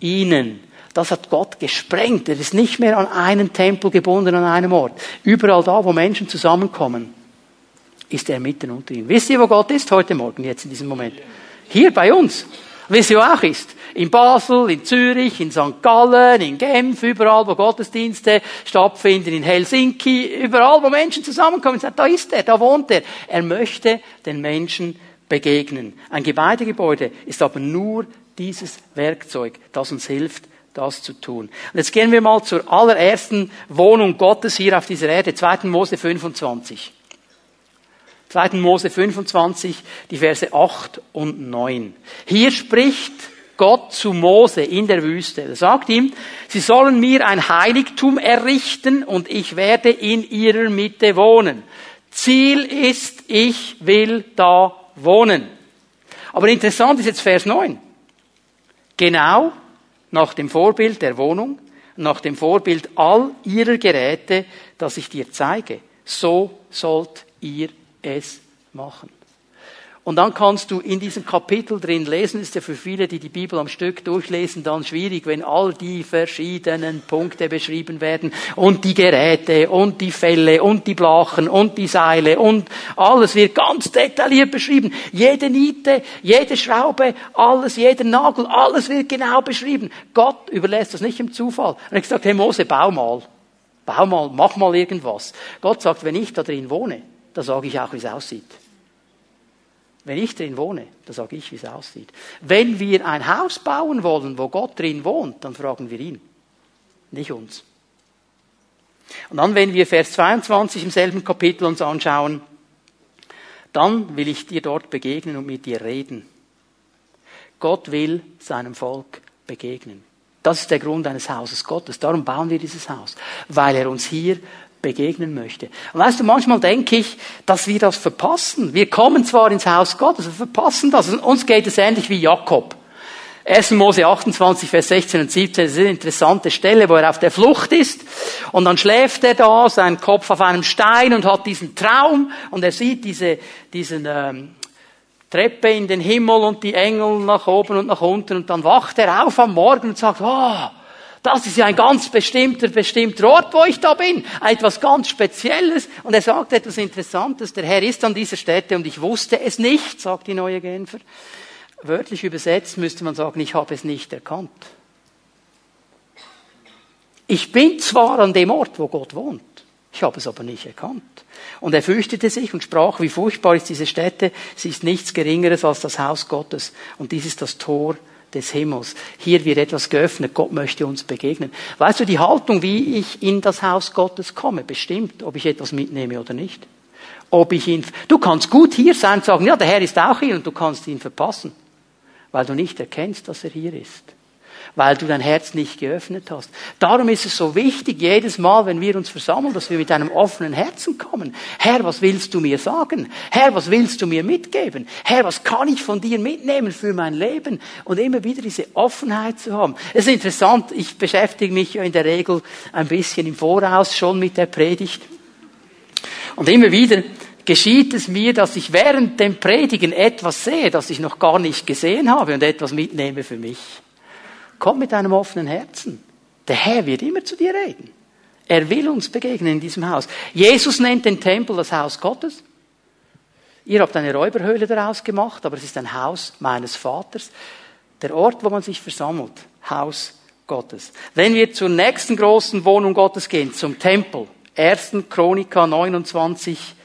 A: ihnen. Das hat Gott gesprengt. Er ist nicht mehr an einen Tempel gebunden, an einem Ort. Überall da, wo Menschen zusammenkommen, ist er mitten unter ihnen. Wisst ihr, wo Gott ist heute Morgen, jetzt in diesem Moment? Hier bei uns. Wisst ihr, wo auch ist? In Basel, in Zürich, in St. Gallen, in Genf, überall, wo Gottesdienste stattfinden, in Helsinki, überall, wo Menschen zusammenkommen, sagt, da ist er, da wohnt er. Er möchte den Menschen begegnen. Ein Gebäudegebäude ist aber nur dieses Werkzeug, das uns hilft, das zu tun. Und jetzt gehen wir mal zur allerersten Wohnung Gottes hier auf dieser Erde, 2. Mose 25. 2. Mose 25, die Verse 8 und 9. Hier spricht Gott zu Mose in der Wüste. Er sagt ihm, sie sollen mir ein Heiligtum errichten und ich werde in ihrer Mitte wohnen. Ziel ist, ich will da wohnen. Aber interessant ist jetzt Vers 9. Genau nach dem Vorbild der Wohnung, nach dem Vorbild all ihrer Geräte, das ich dir zeige. So sollt ihr es machen. Und dann kannst du in diesem Kapitel drin lesen, ist ja für viele, die die Bibel am Stück durchlesen, dann schwierig, wenn all die verschiedenen Punkte beschrieben werden und die Geräte und die Fälle und die Blachen und die Seile und alles wird ganz detailliert beschrieben. Jede Niete, jede Schraube, alles, jeder Nagel, alles wird genau beschrieben. Gott überlässt das nicht im Zufall. Und er hat hey Mose, bau mal. Bau mal, mach mal irgendwas. Gott sagt, wenn ich da drin wohne, da sage ich auch, wie es aussieht. Wenn ich drin wohne, dann sage ich, wie es aussieht. Wenn wir ein Haus bauen wollen, wo Gott drin wohnt, dann fragen wir ihn, nicht uns. Und dann, wenn wir Vers 22 im selben Kapitel uns anschauen, dann will ich dir dort begegnen und mit dir reden. Gott will seinem Volk begegnen. Das ist der Grund eines Hauses Gottes. Darum bauen wir dieses Haus, weil er uns hier begegnen möchte. Und weißt du, manchmal denke ich, dass wir das verpassen. Wir kommen zwar ins Haus Gottes, wir verpassen das. Und uns geht es ähnlich wie Jakob. 1. Mose 28, Vers 16 und 17, das ist eine interessante Stelle, wo er auf der Flucht ist. Und dann schläft er da, sein Kopf auf einem Stein und hat diesen Traum und er sieht diese, diesen, ähm, Treppe in den Himmel und die Engel nach oben und nach unten und dann wacht er auf am Morgen und sagt, oh, das ist ja ein ganz bestimmter, bestimmter Ort, wo ich da bin. Etwas ganz Spezielles. Und er sagt etwas Interessantes. Der Herr ist an dieser Stätte und ich wusste es nicht, sagt die neue Genfer. Wörtlich übersetzt müsste man sagen, ich habe es nicht erkannt. Ich bin zwar an dem Ort, wo Gott wohnt. Ich habe es aber nicht erkannt. Und er fürchtete sich und sprach, wie furchtbar ist diese Stätte. Sie ist nichts Geringeres als das Haus Gottes. Und dies ist das Tor des Himmels. Hier wird etwas geöffnet. Gott möchte uns begegnen. Weißt du, die Haltung, wie ich in das Haus Gottes komme, bestimmt, ob ich etwas mitnehme oder nicht. Ob ich ihn, du kannst gut hier sein und sagen, ja, der Herr ist auch hier und du kannst ihn verpassen, weil du nicht erkennst, dass er hier ist weil du dein Herz nicht geöffnet hast. Darum ist es so wichtig, jedes Mal, wenn wir uns versammeln, dass wir mit einem offenen Herzen kommen. Herr, was willst du mir sagen? Herr, was willst du mir mitgeben? Herr, was kann ich von dir mitnehmen für mein Leben? Und immer wieder diese Offenheit zu haben. Es ist interessant, ich beschäftige mich in der Regel ein bisschen im Voraus schon mit der Predigt. Und immer wieder geschieht es mir, dass ich während dem Predigen etwas sehe, das ich noch gar nicht gesehen habe und etwas mitnehme für mich. Komm mit einem offenen Herzen. Der Herr wird immer zu dir reden. Er will uns begegnen in diesem Haus. Jesus nennt den Tempel das Haus Gottes. Ihr habt eine Räuberhöhle daraus gemacht, aber es ist ein Haus meines Vaters. Der Ort, wo man sich versammelt. Haus Gottes. Wenn wir zur nächsten großen Wohnung Gottes gehen, zum Tempel. 1. Chronika 29,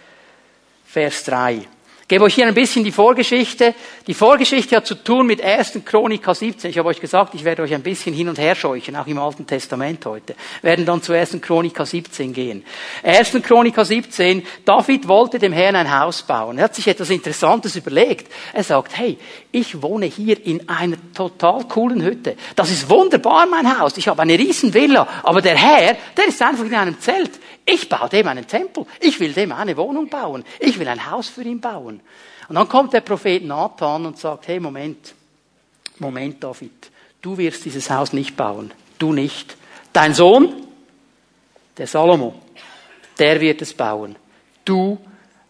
A: Vers 3 gebe euch hier ein bisschen die Vorgeschichte. Die Vorgeschichte hat zu tun mit 1. Chronika 17. Ich habe euch gesagt, ich werde euch ein bisschen hin und her scheuchen, auch im Alten Testament heute. Wir werden dann zu 1. Chronika 17 gehen. 1. Chronika 17, David wollte dem Herrn ein Haus bauen. Er hat sich etwas Interessantes überlegt. Er sagt, hey, ich wohne hier in einer total coolen Hütte. Das ist wunderbar, mein Haus. Ich habe eine riesen Villa. Aber der Herr, der ist einfach in einem Zelt. Ich baue dem einen Tempel. Ich will dem eine Wohnung bauen. Ich will ein Haus für ihn bauen. Und dann kommt der Prophet Nathan und sagt, hey, Moment, Moment, David, du wirst dieses Haus nicht bauen. Du nicht. Dein Sohn, der Salomo, der wird es bauen. Du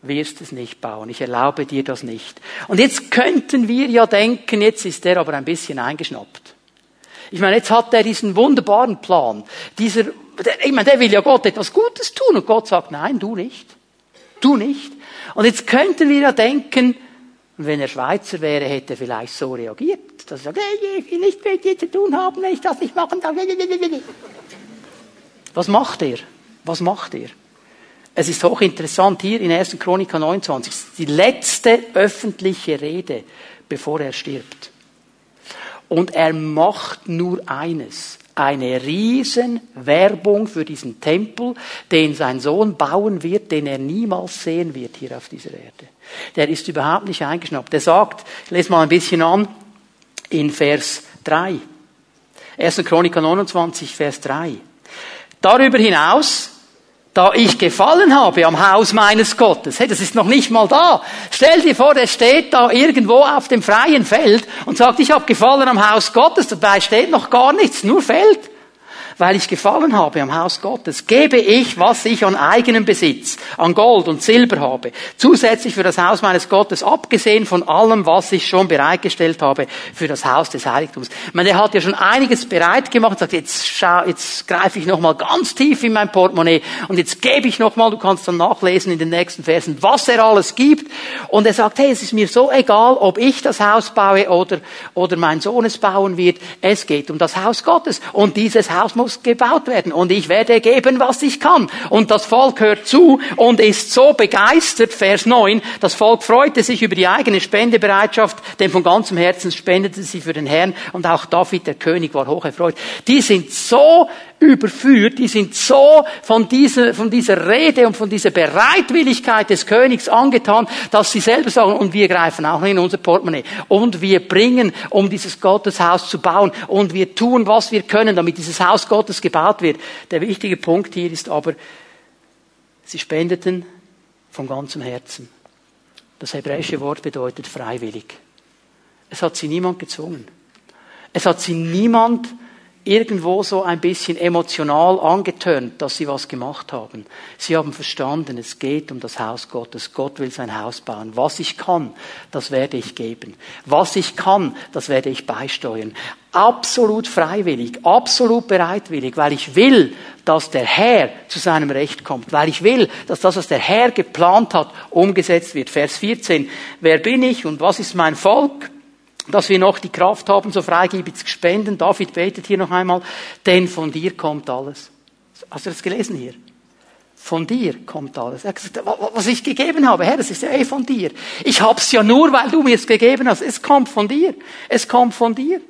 A: wirst es nicht bauen. Ich erlaube dir das nicht. Und jetzt könnten wir ja denken, jetzt ist der aber ein bisschen eingeschnappt. Ich meine, jetzt hat er diesen wunderbaren Plan. Dieser, ich meine, der will ja Gott etwas Gutes tun und Gott sagt, nein, du nicht. Du nicht. Und jetzt könnten wir ja denken, wenn er Schweizer wäre, hätte er vielleicht so reagiert, dass er sagt, hey, ich will nicht mit dir zu tun haben, wenn ich das nicht machen darf. Was macht er? Was macht er? Es ist hochinteressant, hier in 1. Chronika 29, die letzte öffentliche Rede, bevor er stirbt. Und er macht nur eines. Eine riesen Werbung für diesen Tempel, den sein Sohn bauen wird, den er niemals sehen wird hier auf dieser Erde. Der ist überhaupt nicht eingeschnappt. Er sagt, ich lese mal ein bisschen an, in Vers 3. 1. Chronik 29, Vers 3. Darüber hinaus da ich gefallen habe am Haus meines Gottes. Hey, das ist noch nicht mal da. Stell dir vor, der steht da irgendwo auf dem freien Feld und sagt, ich habe gefallen am Haus Gottes. Dabei steht noch gar nichts, nur Feld weil ich gefallen habe am Haus Gottes, gebe ich, was ich an eigenem Besitz, an Gold und Silber habe, zusätzlich für das Haus meines Gottes, abgesehen von allem, was ich schon bereitgestellt habe für das Haus des Heiligtums. Ich meine, er hat ja schon einiges bereit gemacht und sagt, jetzt schau, jetzt greife ich nochmal ganz tief in mein Portemonnaie und jetzt gebe ich nochmal, du kannst dann nachlesen in den nächsten Versen, was er alles gibt. Und er sagt, hey, es ist mir so egal, ob ich das Haus baue oder, oder mein Sohn es bauen wird. Es geht um das Haus Gottes. Und dieses Haus muss muss gebaut werden und ich werde geben, was ich kann. Und das Volk hört zu und ist so begeistert, Vers 9, das Volk freute sich über die eigene Spendebereitschaft, denn von ganzem Herzen spendete sie für den Herrn und auch David, der König, war hoch erfreut. Die sind so überführt, die sind so von dieser, von dieser Rede und von dieser Bereitwilligkeit des Königs angetan, dass sie selber sagen, und wir greifen auch in unser Portemonnaie und wir bringen, um dieses Gotteshaus zu bauen und wir tun, was wir können, damit dieses Haus Gottes gebaut wird. Der wichtige Punkt hier ist aber, sie spendeten von ganzem Herzen. Das hebräische Wort bedeutet freiwillig. Es hat sie niemand gezwungen. Es hat sie niemand irgendwo so ein bisschen emotional angetönt, dass sie was gemacht haben. Sie haben verstanden, es geht um das Haus Gottes. Gott will sein Haus bauen. Was ich kann, das werde ich geben. Was ich kann, das werde ich beisteuern. Absolut freiwillig, absolut bereitwillig, weil ich will, dass der Herr zu seinem Recht kommt, weil ich will, dass das, was der Herr geplant hat, umgesetzt wird. Vers 14. Wer bin ich und was ist mein Volk? Dass wir noch die Kraft haben, so freigebig zu spenden. David betet hier noch einmal, denn von dir kommt alles. Hast du das gelesen hier? Von dir kommt alles. Er hat gesagt, was ich gegeben habe, Herr, das ist ja eh von dir. Ich hab's ja nur, weil du mir es gegeben hast. Es kommt von dir. Es kommt von dir.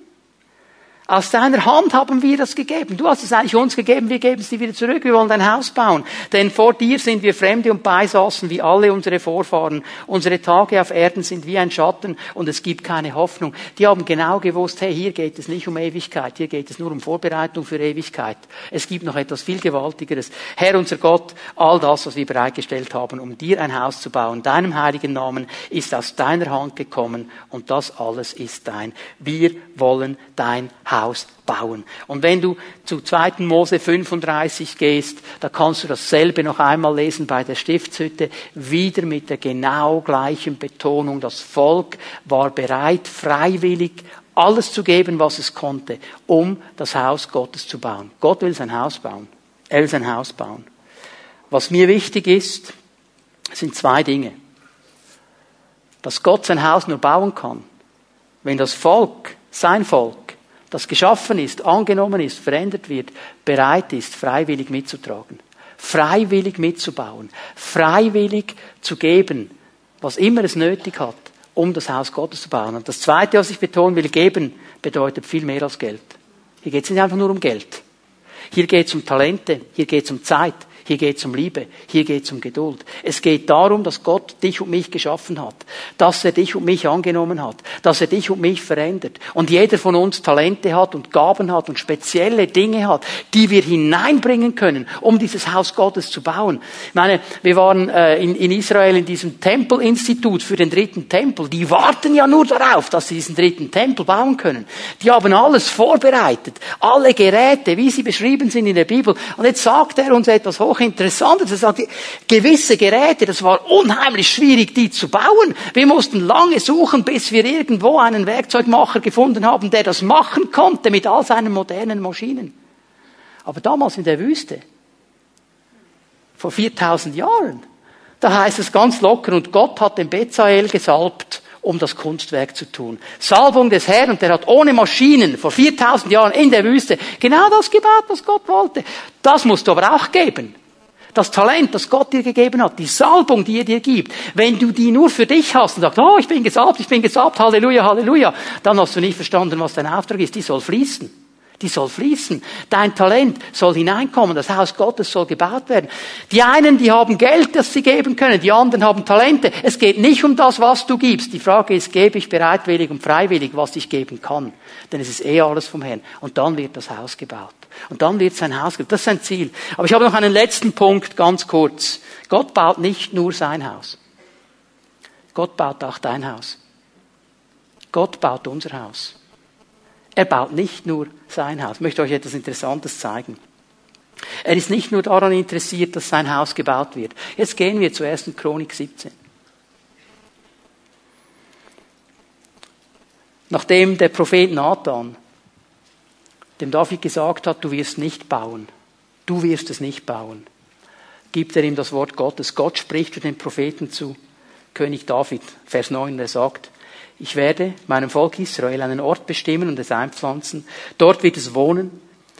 A: Aus deiner Hand haben wir das gegeben. Du hast es eigentlich uns gegeben, wir geben es dir wieder zurück. Wir wollen dein Haus bauen. Denn vor dir sind wir Fremde und Beisassen wie alle unsere Vorfahren. Unsere Tage auf Erden sind wie ein Schatten und es gibt keine Hoffnung. Die haben genau gewusst, hey, hier geht es nicht um Ewigkeit, hier geht es nur um Vorbereitung für Ewigkeit. Es gibt noch etwas viel Gewaltigeres. Herr, unser Gott, all das, was wir bereitgestellt haben, um dir ein Haus zu bauen, deinem heiligen Namen, ist aus deiner Hand gekommen und das alles ist dein. Wir wollen dein Haus Haus bauen. Und wenn du zu 2. Mose 35 gehst, da kannst du dasselbe noch einmal lesen bei der Stiftshütte, wieder mit der genau gleichen Betonung. Das Volk war bereit, freiwillig alles zu geben, was es konnte, um das Haus Gottes zu bauen. Gott will sein Haus bauen. Er will sein Haus bauen. Was mir wichtig ist, sind zwei Dinge. Dass Gott sein Haus nur bauen kann, wenn das Volk, sein Volk, das geschaffen ist, angenommen ist, verändert wird, bereit ist, freiwillig mitzutragen, freiwillig mitzubauen, freiwillig zu geben, was immer es nötig hat, um das Haus Gottes zu bauen. Und das Zweite, was ich betonen will, geben bedeutet viel mehr als Geld. Hier geht es nicht einfach nur um Geld. Hier geht es um Talente, hier geht es um Zeit, hier geht es um Liebe, hier geht es um Geduld. Es geht darum, dass Gott dich und mich geschaffen hat, dass er dich und mich angenommen hat, dass er dich und mich verändert. Und jeder von uns Talente hat und Gaben hat und spezielle Dinge hat, die wir hineinbringen können, um dieses Haus Gottes zu bauen. Ich meine, wir waren äh, in, in Israel in diesem Tempelinstitut für den dritten Tempel. Die warten ja nur darauf, dass sie diesen dritten Tempel bauen können. Die haben alles vorbereitet, alle Geräte, wie sie beschrieben sind in der Bibel. Und jetzt sagt er uns etwas hochinteressantes. Er sagt, gewisse Geräte, das war unheimlich schwierig, die zu bauen. Wir mussten lange suchen, bis wir irgendwo einen Werkzeugmacher gefunden haben, der das machen konnte mit all seinen modernen Maschinen. Aber damals in der Wüste, vor 4000 Jahren, da heißt es ganz locker, und Gott hat den Bezalel gesalbt, um das Kunstwerk zu tun. Salbung des Herrn, und der hat ohne Maschinen vor 4000 Jahren in der Wüste genau das gebaut, was Gott wollte. Das musst du aber auch geben. Das Talent, das Gott dir gegeben hat, die Salbung, die er dir gibt, wenn du die nur für dich hast und sagst, oh, ich bin gesalbt, ich bin gesalbt, Halleluja, Halleluja, dann hast du nicht verstanden, was dein Auftrag ist. Die soll fließen. Die soll fließen. Dein Talent soll hineinkommen. Das Haus Gottes soll gebaut werden. Die einen, die haben Geld, das sie geben können. Die anderen haben Talente. Es geht nicht um das, was du gibst. Die Frage ist, gebe ich bereitwillig und freiwillig, was ich geben kann. Denn es ist eh alles vom Herrn. Und dann wird das Haus gebaut. Und dann wird sein Haus gebaut. Das ist sein Ziel. Aber ich habe noch einen letzten Punkt, ganz kurz. Gott baut nicht nur sein Haus. Gott baut auch dein Haus. Gott baut unser Haus. Er baut nicht nur sein Haus. Ich möchte euch etwas Interessantes zeigen. Er ist nicht nur daran interessiert, dass sein Haus gebaut wird. Jetzt gehen wir zur ersten Chronik 17. Nachdem der Prophet Nathan dem David gesagt hat, du wirst nicht bauen, du wirst es nicht bauen, gibt er ihm das Wort Gottes. Gott spricht für den Propheten zu König David, Vers 9, er sagt, ich werde meinem Volk Israel einen Ort bestimmen und es einpflanzen. Dort wird es wohnen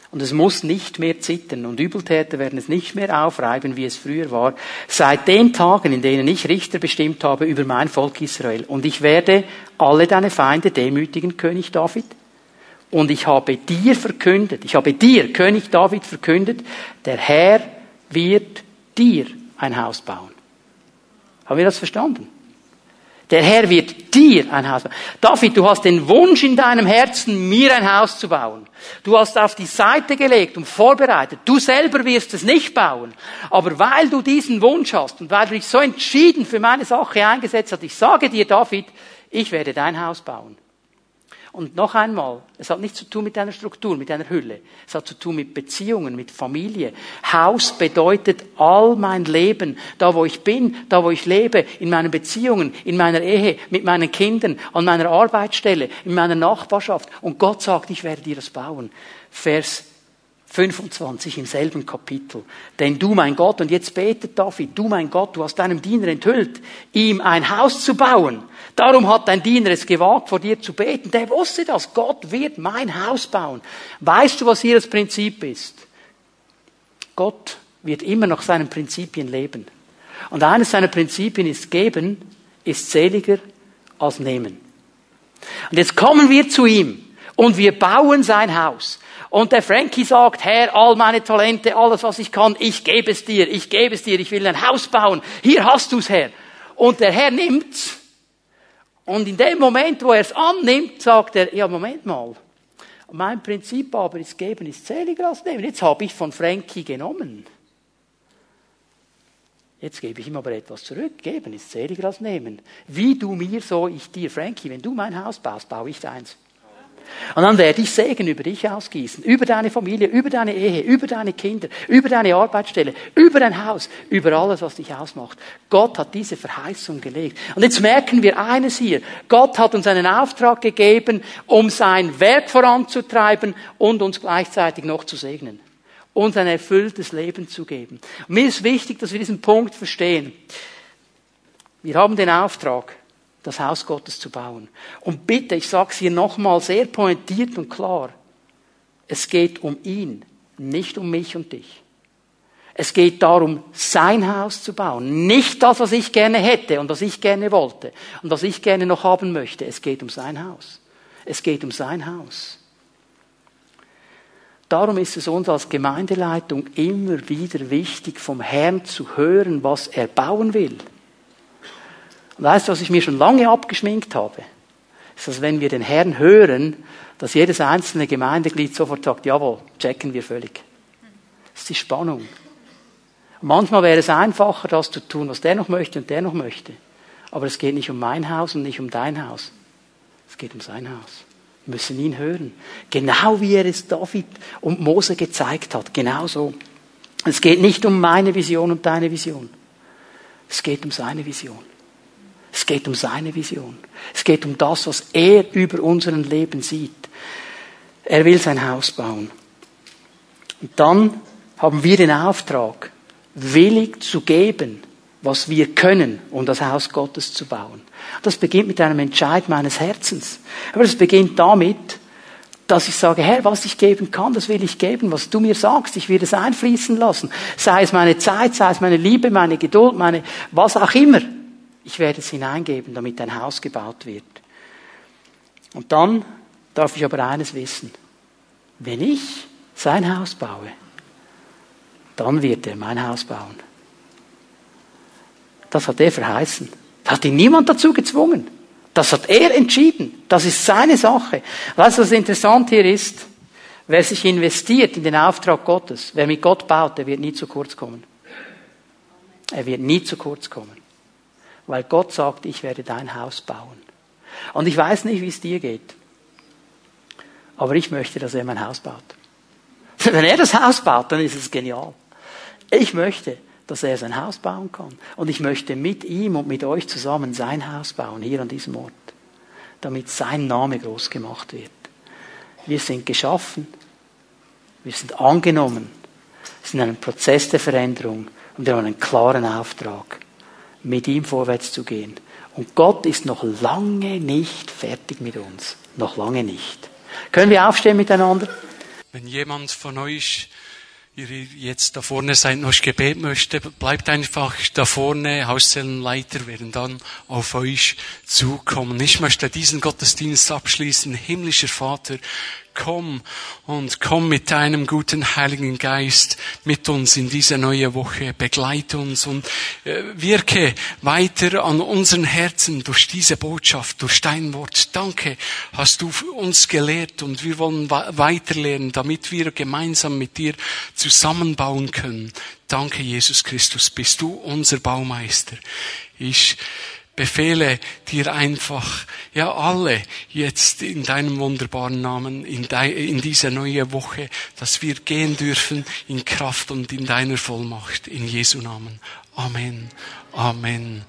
A: und es muss nicht mehr zittern und Übeltäter werden es nicht mehr aufreiben, wie es früher war. Seit den Tagen, in denen ich Richter bestimmt habe über mein Volk Israel. Und ich werde alle deine Feinde demütigen, König David. Und ich habe dir verkündet, ich habe dir, König David, verkündet, der Herr wird dir ein Haus bauen. Haben wir das verstanden? Der Herr wird dir ein Haus bauen. David, du hast den Wunsch in deinem Herzen, mir ein Haus zu bauen. Du hast auf die Seite gelegt und vorbereitet. Du selber wirst es nicht bauen. Aber weil du diesen Wunsch hast und weil du dich so entschieden für meine Sache eingesetzt hast, ich sage dir, David, ich werde dein Haus bauen. Und noch einmal, es hat nichts zu tun mit einer Struktur, mit einer Hülle. Es hat zu tun mit Beziehungen, mit Familie. Haus bedeutet all mein Leben, da wo ich bin, da wo ich lebe, in meinen Beziehungen, in meiner Ehe, mit meinen Kindern, an meiner Arbeitsstelle, in meiner Nachbarschaft. Und Gott sagt, ich werde dir das bauen. Vers 25 im selben Kapitel. Denn du, mein Gott, und jetzt betet David, du, mein Gott, du hast deinem Diener enthüllt, ihm ein Haus zu bauen. Darum hat dein Diener es gewagt, vor dir zu beten. Der wusste das. Gott wird mein Haus bauen. Weißt du, was hier das Prinzip ist? Gott wird immer nach seinen Prinzipien leben. Und eines seiner Prinzipien ist geben, ist seliger als nehmen. Und jetzt kommen wir zu ihm und wir bauen sein Haus. Und der Frankie sagt, Herr, all meine Talente, alles was ich kann, ich gebe es dir, ich gebe es dir, ich will ein Haus bauen. Hier hast du es, Herr. Und der Herr nimmt's. Und in dem Moment, wo er es annimmt, sagt er, ja, Moment mal. Mein Prinzip aber ist geben, ist seliger als nehmen. Jetzt habe ich von Frankie genommen. Jetzt gebe ich ihm aber etwas zurück. Geben ist seliger als nehmen. Wie du mir, so ich dir. Frankie, wenn du mein Haus baust, baue ich deins. Und dann werde ich Segen über dich ausgießen, über deine Familie, über deine Ehe, über deine Kinder, über deine Arbeitsstelle, über dein Haus, über alles, was dich ausmacht. Gott hat diese Verheißung gelegt. Und jetzt merken wir eines hier. Gott hat uns einen Auftrag gegeben, um sein Werk voranzutreiben und uns gleichzeitig noch zu segnen. uns ein erfülltes Leben zu geben. Und mir ist wichtig, dass wir diesen Punkt verstehen. Wir haben den Auftrag, das Haus Gottes zu bauen. Und bitte, ich sage es hier nochmal sehr pointiert und klar, es geht um ihn, nicht um mich und dich. Es geht darum, sein Haus zu bauen. Nicht das, was ich gerne hätte und was ich gerne wollte und was ich gerne noch haben möchte. Es geht um sein Haus. Es geht um sein Haus. Darum ist es uns als Gemeindeleitung immer wieder wichtig, vom Herrn zu hören, was er bauen will. Und weißt du, was ich mir schon lange abgeschminkt habe? Ist, dass wenn wir den Herrn hören, dass jedes einzelne Gemeindeglied sofort sagt, jawohl, checken wir völlig. Das ist die Spannung. Manchmal wäre es einfacher, das zu tun, was der noch möchte und der noch möchte. Aber es geht nicht um mein Haus und nicht um dein Haus. Es geht um sein Haus. Wir müssen ihn hören. Genau wie er es David und Mose gezeigt hat. Genau so. Es geht nicht um meine Vision und deine Vision. Es geht um seine Vision. Es geht um seine Vision. Es geht um das, was er über unseren Leben sieht. Er will sein Haus bauen. Und dann haben wir den Auftrag, willig zu geben, was wir können, um das Haus Gottes zu bauen. Das beginnt mit einem Entscheid meines Herzens. Aber es beginnt damit, dass ich sage, Herr, was ich geben kann, das will ich geben, was du mir sagst, ich will es einfließen lassen. Sei es meine Zeit, sei es meine Liebe, meine Geduld, meine, was auch immer. Ich werde es hineingeben, damit ein Haus gebaut wird. Und dann darf ich aber eines wissen. Wenn ich sein Haus baue, dann wird er mein Haus bauen. Das hat er verheißen. Da hat ihn niemand dazu gezwungen. Das hat er entschieden. Das ist seine Sache. Weißt du, was interessant hier ist? Wer sich investiert in den Auftrag Gottes, wer mit Gott baut, der wird nie zu kurz kommen. Er wird nie zu kurz kommen. Weil Gott sagt, ich werde dein Haus bauen. Und ich weiß nicht, wie es dir geht. Aber ich möchte, dass er mein Haus baut. Wenn er das Haus baut, dann ist es genial. Ich möchte, dass er sein Haus bauen kann. Und ich möchte mit ihm und mit euch zusammen sein Haus bauen, hier an diesem Ort, damit sein Name groß gemacht wird. Wir sind geschaffen, wir sind angenommen, wir sind in einem Prozess der Veränderung und wir haben einen klaren Auftrag, mit ihm vorwärts zu gehen. Und Gott ist noch lange nicht fertig mit uns. Noch lange nicht. Können wir aufstehen miteinander?
B: Wenn jemand von euch ihr jetzt da vorne seid, noch Gebet möchte, bleibt einfach da vorne. Hauszellenleiter werden dann auf euch zukommen. Ich möchte diesen Gottesdienst abschließen. Himmlischer Vater, komm und komm mit deinem guten Heiligen Geist mit uns in diese neue Woche. Begleite uns und äh, wirke weiter an unseren Herzen durch diese Botschaft, durch dein Wort. Danke, hast du uns gelehrt und wir wollen weiterlernen, damit wir gemeinsam mit dir zusammenbauen können. Danke, Jesus Christus, bist du unser Baumeister. Ich befehle dir einfach, ja alle jetzt in deinem wunderbaren Namen, in, de, in diese neue Woche, dass wir gehen dürfen in Kraft und in deiner Vollmacht, in Jesu Namen. Amen. Amen.